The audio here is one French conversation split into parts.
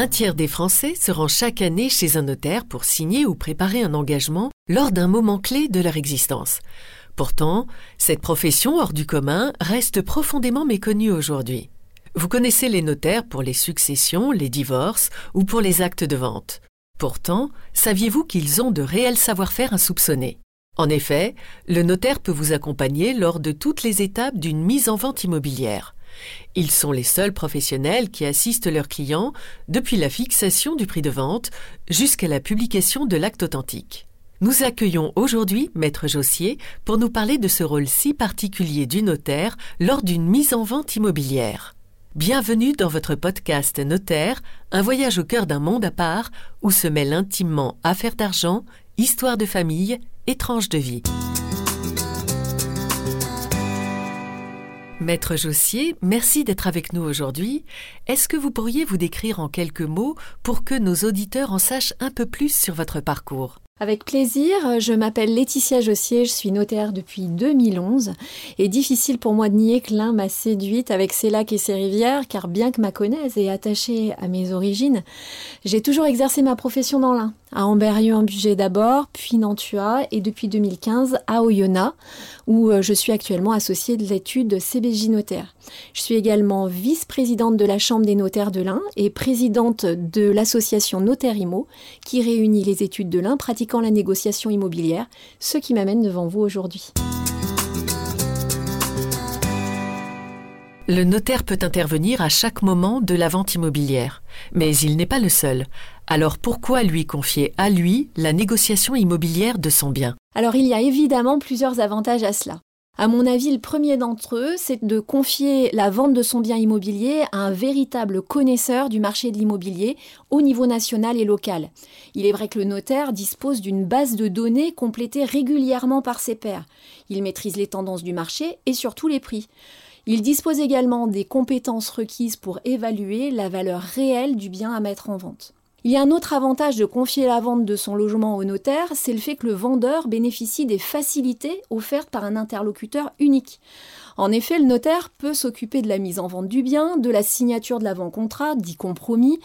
Un tiers des Français se rend chaque année chez un notaire pour signer ou préparer un engagement lors d'un moment clé de leur existence. Pourtant, cette profession hors du commun reste profondément méconnue aujourd'hui. Vous connaissez les notaires pour les successions, les divorces ou pour les actes de vente. Pourtant, saviez-vous qu'ils ont de réels savoir-faire insoupçonnés? En effet, le notaire peut vous accompagner lors de toutes les étapes d'une mise en vente immobilière. Ils sont les seuls professionnels qui assistent leurs clients depuis la fixation du prix de vente jusqu'à la publication de l'acte authentique. Nous accueillons aujourd'hui Maître Jossier pour nous parler de ce rôle si particulier du notaire lors d'une mise en vente immobilière. Bienvenue dans votre podcast Notaire, un voyage au cœur d'un monde à part où se mêlent intimement affaires d'argent, histoire de famille et de vie. Maître Jossier, merci d'être avec nous aujourd'hui. Est-ce que vous pourriez vous décrire en quelques mots pour que nos auditeurs en sachent un peu plus sur votre parcours? Avec plaisir, je m'appelle Laetitia Jossier, je suis notaire depuis 2011 et difficile pour moi de nier que l'un m'a séduite avec ses lacs et ses rivières car bien que ma connaisse et attachée à mes origines, j'ai toujours exercé ma profession dans l'Ain à amberieu en Bugey d'abord, puis Nantua et depuis 2015 à Oyonnax, où euh, je suis actuellement associée de l'étude CBJ Notaire. Je suis également vice-présidente de la Chambre des notaires de l'Ain et présidente de l'association Notaire Imo, qui réunit les études de l'Ain pratiquant la négociation immobilière, ce qui m'amène devant vous aujourd'hui. Le notaire peut intervenir à chaque moment de la vente immobilière, mais il n'est pas le seul. Alors pourquoi lui confier à lui la négociation immobilière de son bien? Alors il y a évidemment plusieurs avantages à cela. À mon avis, le premier d'entre eux, c'est de confier la vente de son bien immobilier à un véritable connaisseur du marché de l'immobilier au niveau national et local. Il est vrai que le notaire dispose d'une base de données complétée régulièrement par ses pairs. Il maîtrise les tendances du marché et surtout les prix. Il dispose également des compétences requises pour évaluer la valeur réelle du bien à mettre en vente. Il y a un autre avantage de confier la vente de son logement au notaire, c'est le fait que le vendeur bénéficie des facilités offertes par un interlocuteur unique. En effet, le notaire peut s'occuper de la mise en vente du bien, de la signature de l'avant-contrat, dit compromis,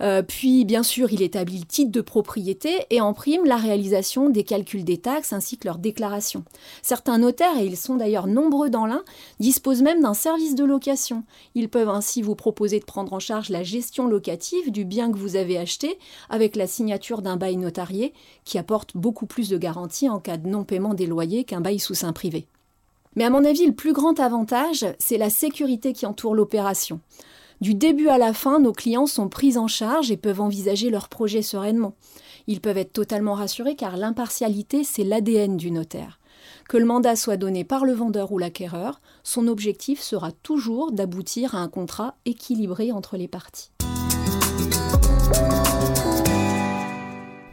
euh, puis bien sûr il établit le titre de propriété et en prime la réalisation des calculs des taxes ainsi que leur déclaration. Certains notaires, et ils sont d'ailleurs nombreux dans l'un, disposent même d'un service de location. Ils peuvent ainsi vous proposer de prendre en charge la gestion locative du bien que vous avez acheté avec la signature d'un bail notarié qui apporte beaucoup plus de garanties en cas de non-paiement des loyers qu'un bail sous sein privé. Mais à mon avis, le plus grand avantage, c'est la sécurité qui entoure l'opération. Du début à la fin, nos clients sont pris en charge et peuvent envisager leur projet sereinement. Ils peuvent être totalement rassurés car l'impartialité, c'est l'ADN du notaire. Que le mandat soit donné par le vendeur ou l'acquéreur, son objectif sera toujours d'aboutir à un contrat équilibré entre les parties.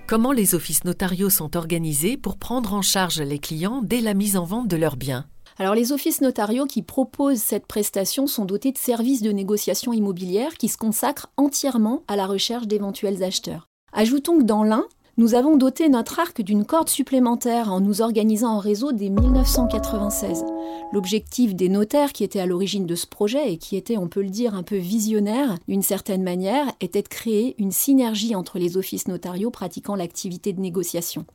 Comment les offices notariaux sont organisés pour prendre en charge les clients dès la mise en vente de leurs biens? Alors les offices notariaux qui proposent cette prestation sont dotés de services de négociation immobilière qui se consacrent entièrement à la recherche d'éventuels acheteurs. Ajoutons que dans l'un, nous avons doté notre arc d'une corde supplémentaire en nous organisant en réseau dès 1996. L'objectif des notaires qui étaient à l'origine de ce projet et qui était, on peut le dire, un peu visionnaire d'une certaine manière, était de créer une synergie entre les offices notariaux pratiquant l'activité de négociation.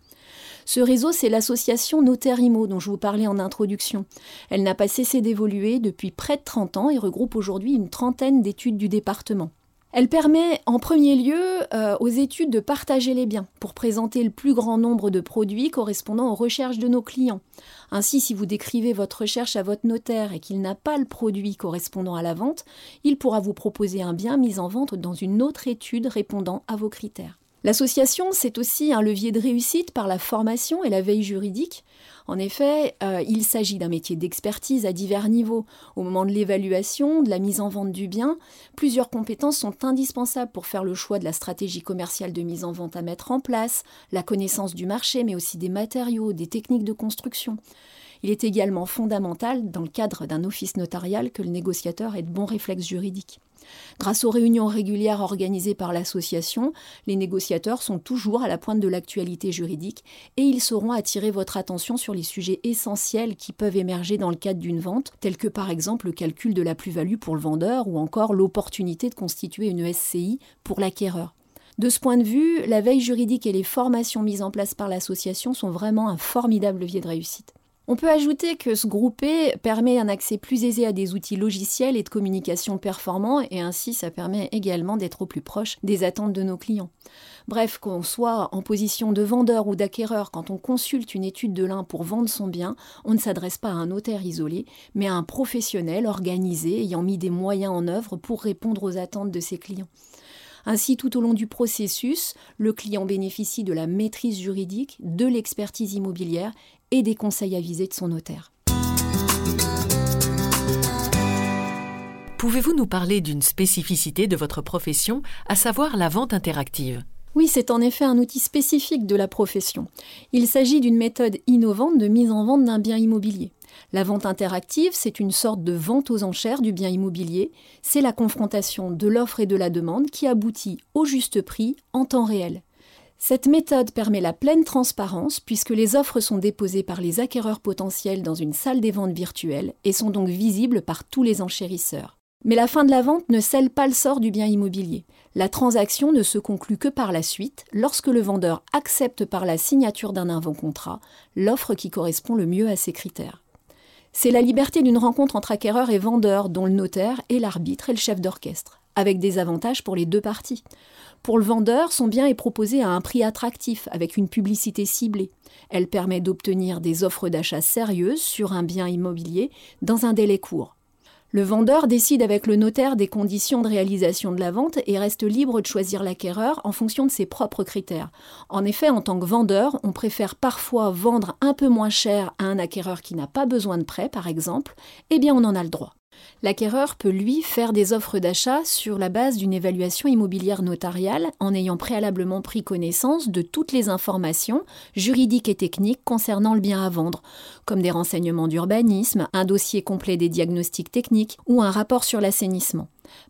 Ce réseau, c'est l'association Notaire Imo dont je vous parlais en introduction. Elle n'a pas cessé d'évoluer depuis près de 30 ans et regroupe aujourd'hui une trentaine d'études du département. Elle permet en premier lieu euh, aux études de partager les biens pour présenter le plus grand nombre de produits correspondant aux recherches de nos clients. Ainsi, si vous décrivez votre recherche à votre notaire et qu'il n'a pas le produit correspondant à la vente, il pourra vous proposer un bien mis en vente dans une autre étude répondant à vos critères. L'association, c'est aussi un levier de réussite par la formation et la veille juridique. En effet, euh, il s'agit d'un métier d'expertise à divers niveaux. Au moment de l'évaluation, de la mise en vente du bien, plusieurs compétences sont indispensables pour faire le choix de la stratégie commerciale de mise en vente à mettre en place, la connaissance du marché, mais aussi des matériaux, des techniques de construction. Il est également fondamental, dans le cadre d'un office notarial, que le négociateur ait de bons réflexes juridiques. Grâce aux réunions régulières organisées par l'association, les négociateurs sont toujours à la pointe de l'actualité juridique et ils sauront attirer votre attention sur les sujets essentiels qui peuvent émerger dans le cadre d'une vente, tels que par exemple le calcul de la plus-value pour le vendeur ou encore l'opportunité de constituer une SCI pour l'acquéreur. De ce point de vue, la veille juridique et les formations mises en place par l'association sont vraiment un formidable levier de réussite. On peut ajouter que ce grouper permet un accès plus aisé à des outils logiciels et de communication performants et ainsi ça permet également d'être au plus proche des attentes de nos clients. Bref, qu'on soit en position de vendeur ou d'acquéreur, quand on consulte une étude de l'un pour vendre son bien, on ne s'adresse pas à un notaire isolé, mais à un professionnel organisé ayant mis des moyens en œuvre pour répondre aux attentes de ses clients. Ainsi, tout au long du processus, le client bénéficie de la maîtrise juridique, de l'expertise immobilière et des conseils avisés de son notaire. Pouvez-vous nous parler d'une spécificité de votre profession, à savoir la vente interactive? Oui, c'est en effet un outil spécifique de la profession. Il s'agit d'une méthode innovante de mise en vente d'un bien immobilier. La vente interactive, c'est une sorte de vente aux enchères du bien immobilier. C'est la confrontation de l'offre et de la demande qui aboutit au juste prix en temps réel. Cette méthode permet la pleine transparence puisque les offres sont déposées par les acquéreurs potentiels dans une salle des ventes virtuelles et sont donc visibles par tous les enchérisseurs. Mais la fin de la vente ne scelle pas le sort du bien immobilier. La transaction ne se conclut que par la suite, lorsque le vendeur accepte par la signature d'un avant-contrat l'offre qui correspond le mieux à ses critères. C'est la liberté d'une rencontre entre acquéreur et vendeur dont le notaire est l'arbitre et le chef d'orchestre, avec des avantages pour les deux parties. Pour le vendeur, son bien est proposé à un prix attractif, avec une publicité ciblée. Elle permet d'obtenir des offres d'achat sérieuses sur un bien immobilier dans un délai court. Le vendeur décide avec le notaire des conditions de réalisation de la vente et reste libre de choisir l'acquéreur en fonction de ses propres critères. En effet, en tant que vendeur, on préfère parfois vendre un peu moins cher à un acquéreur qui n'a pas besoin de prêt, par exemple, eh bien on en a le droit. L'acquéreur peut, lui, faire des offres d'achat sur la base d'une évaluation immobilière notariale en ayant préalablement pris connaissance de toutes les informations juridiques et techniques concernant le bien à vendre, comme des renseignements d'urbanisme, un dossier complet des diagnostics techniques ou un rapport sur l'assainissement.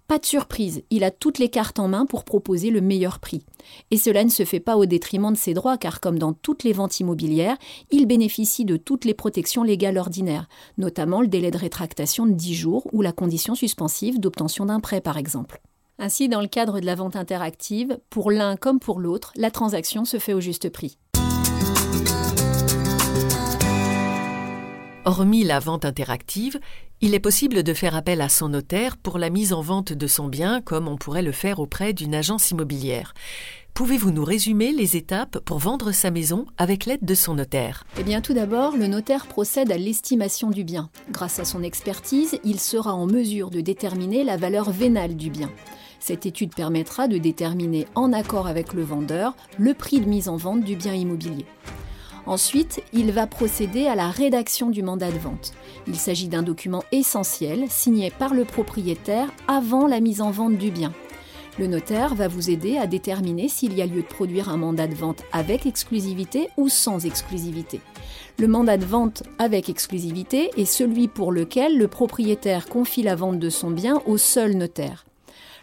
Pas de surprise, il a toutes les cartes en main pour proposer le meilleur prix. Et cela ne se fait pas au détriment de ses droits, car comme dans toutes les ventes immobilières, il bénéficie de toutes les protections légales ordinaires, notamment le délai de rétractation de 10 jours ou la condition suspensive d'obtention d'un prêt par exemple. Ainsi, dans le cadre de la vente interactive, pour l'un comme pour l'autre, la transaction se fait au juste prix. Hormis la vente interactive, il est possible de faire appel à son notaire pour la mise en vente de son bien comme on pourrait le faire auprès d'une agence immobilière. Pouvez-vous nous résumer les étapes pour vendre sa maison avec l'aide de son notaire? Eh bien tout d'abord, le notaire procède à l'estimation du bien. Grâce à son expertise, il sera en mesure de déterminer la valeur vénale du bien. Cette étude permettra de déterminer en accord avec le vendeur le prix de mise en vente du bien immobilier. Ensuite, il va procéder à la rédaction du mandat de vente. Il s'agit d'un document essentiel signé par le propriétaire avant la mise en vente du bien. Le notaire va vous aider à déterminer s'il y a lieu de produire un mandat de vente avec exclusivité ou sans exclusivité. Le mandat de vente avec exclusivité est celui pour lequel le propriétaire confie la vente de son bien au seul notaire.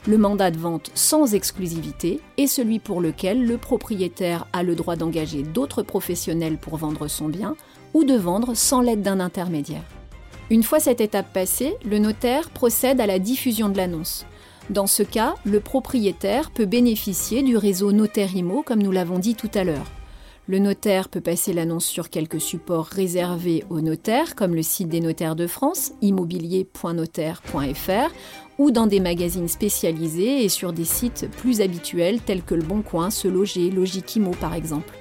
Le mandat de vente sans exclusivité est celui pour lequel le propriétaire a le droit d'engager d'autres professionnels pour vendre son bien ou de vendre sans l'aide d'un intermédiaire. Une fois cette étape passée, le notaire procède à la diffusion de l'annonce. Dans ce cas, le propriétaire peut bénéficier du réseau Notaire-Imo comme nous l'avons dit tout à l'heure. Le notaire peut passer l'annonce sur quelques supports réservés aux notaires, comme le site des notaires de France, immobilier.notaire.fr, ou dans des magazines spécialisés et sur des sites plus habituels tels que Le Bon Coin, Se Loger, Logikimo par exemple.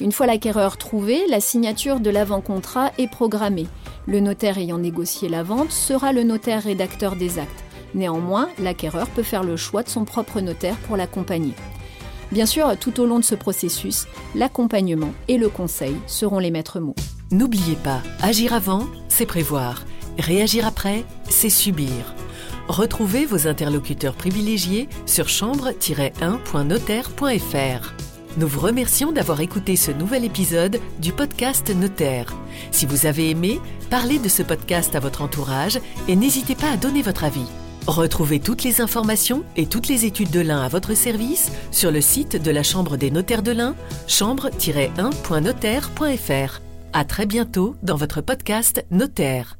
Une fois l'acquéreur trouvé, la signature de l'avant-contrat est programmée. Le notaire ayant négocié la vente sera le notaire rédacteur des actes. Néanmoins, l'acquéreur peut faire le choix de son propre notaire pour l'accompagner. Bien sûr, tout au long de ce processus, l'accompagnement et le conseil seront les maîtres mots. N'oubliez pas, agir avant, c'est prévoir. Réagir après, c'est subir. Retrouvez vos interlocuteurs privilégiés sur chambre-1.notaire.fr. Nous vous remercions d'avoir écouté ce nouvel épisode du podcast Notaire. Si vous avez aimé, parlez de ce podcast à votre entourage et n'hésitez pas à donner votre avis. Retrouvez toutes les informations et toutes les études de l'Ain à votre service sur le site de la Chambre des notaires de l'Ain, chambre-1.notaire.fr. À très bientôt dans votre podcast Notaire.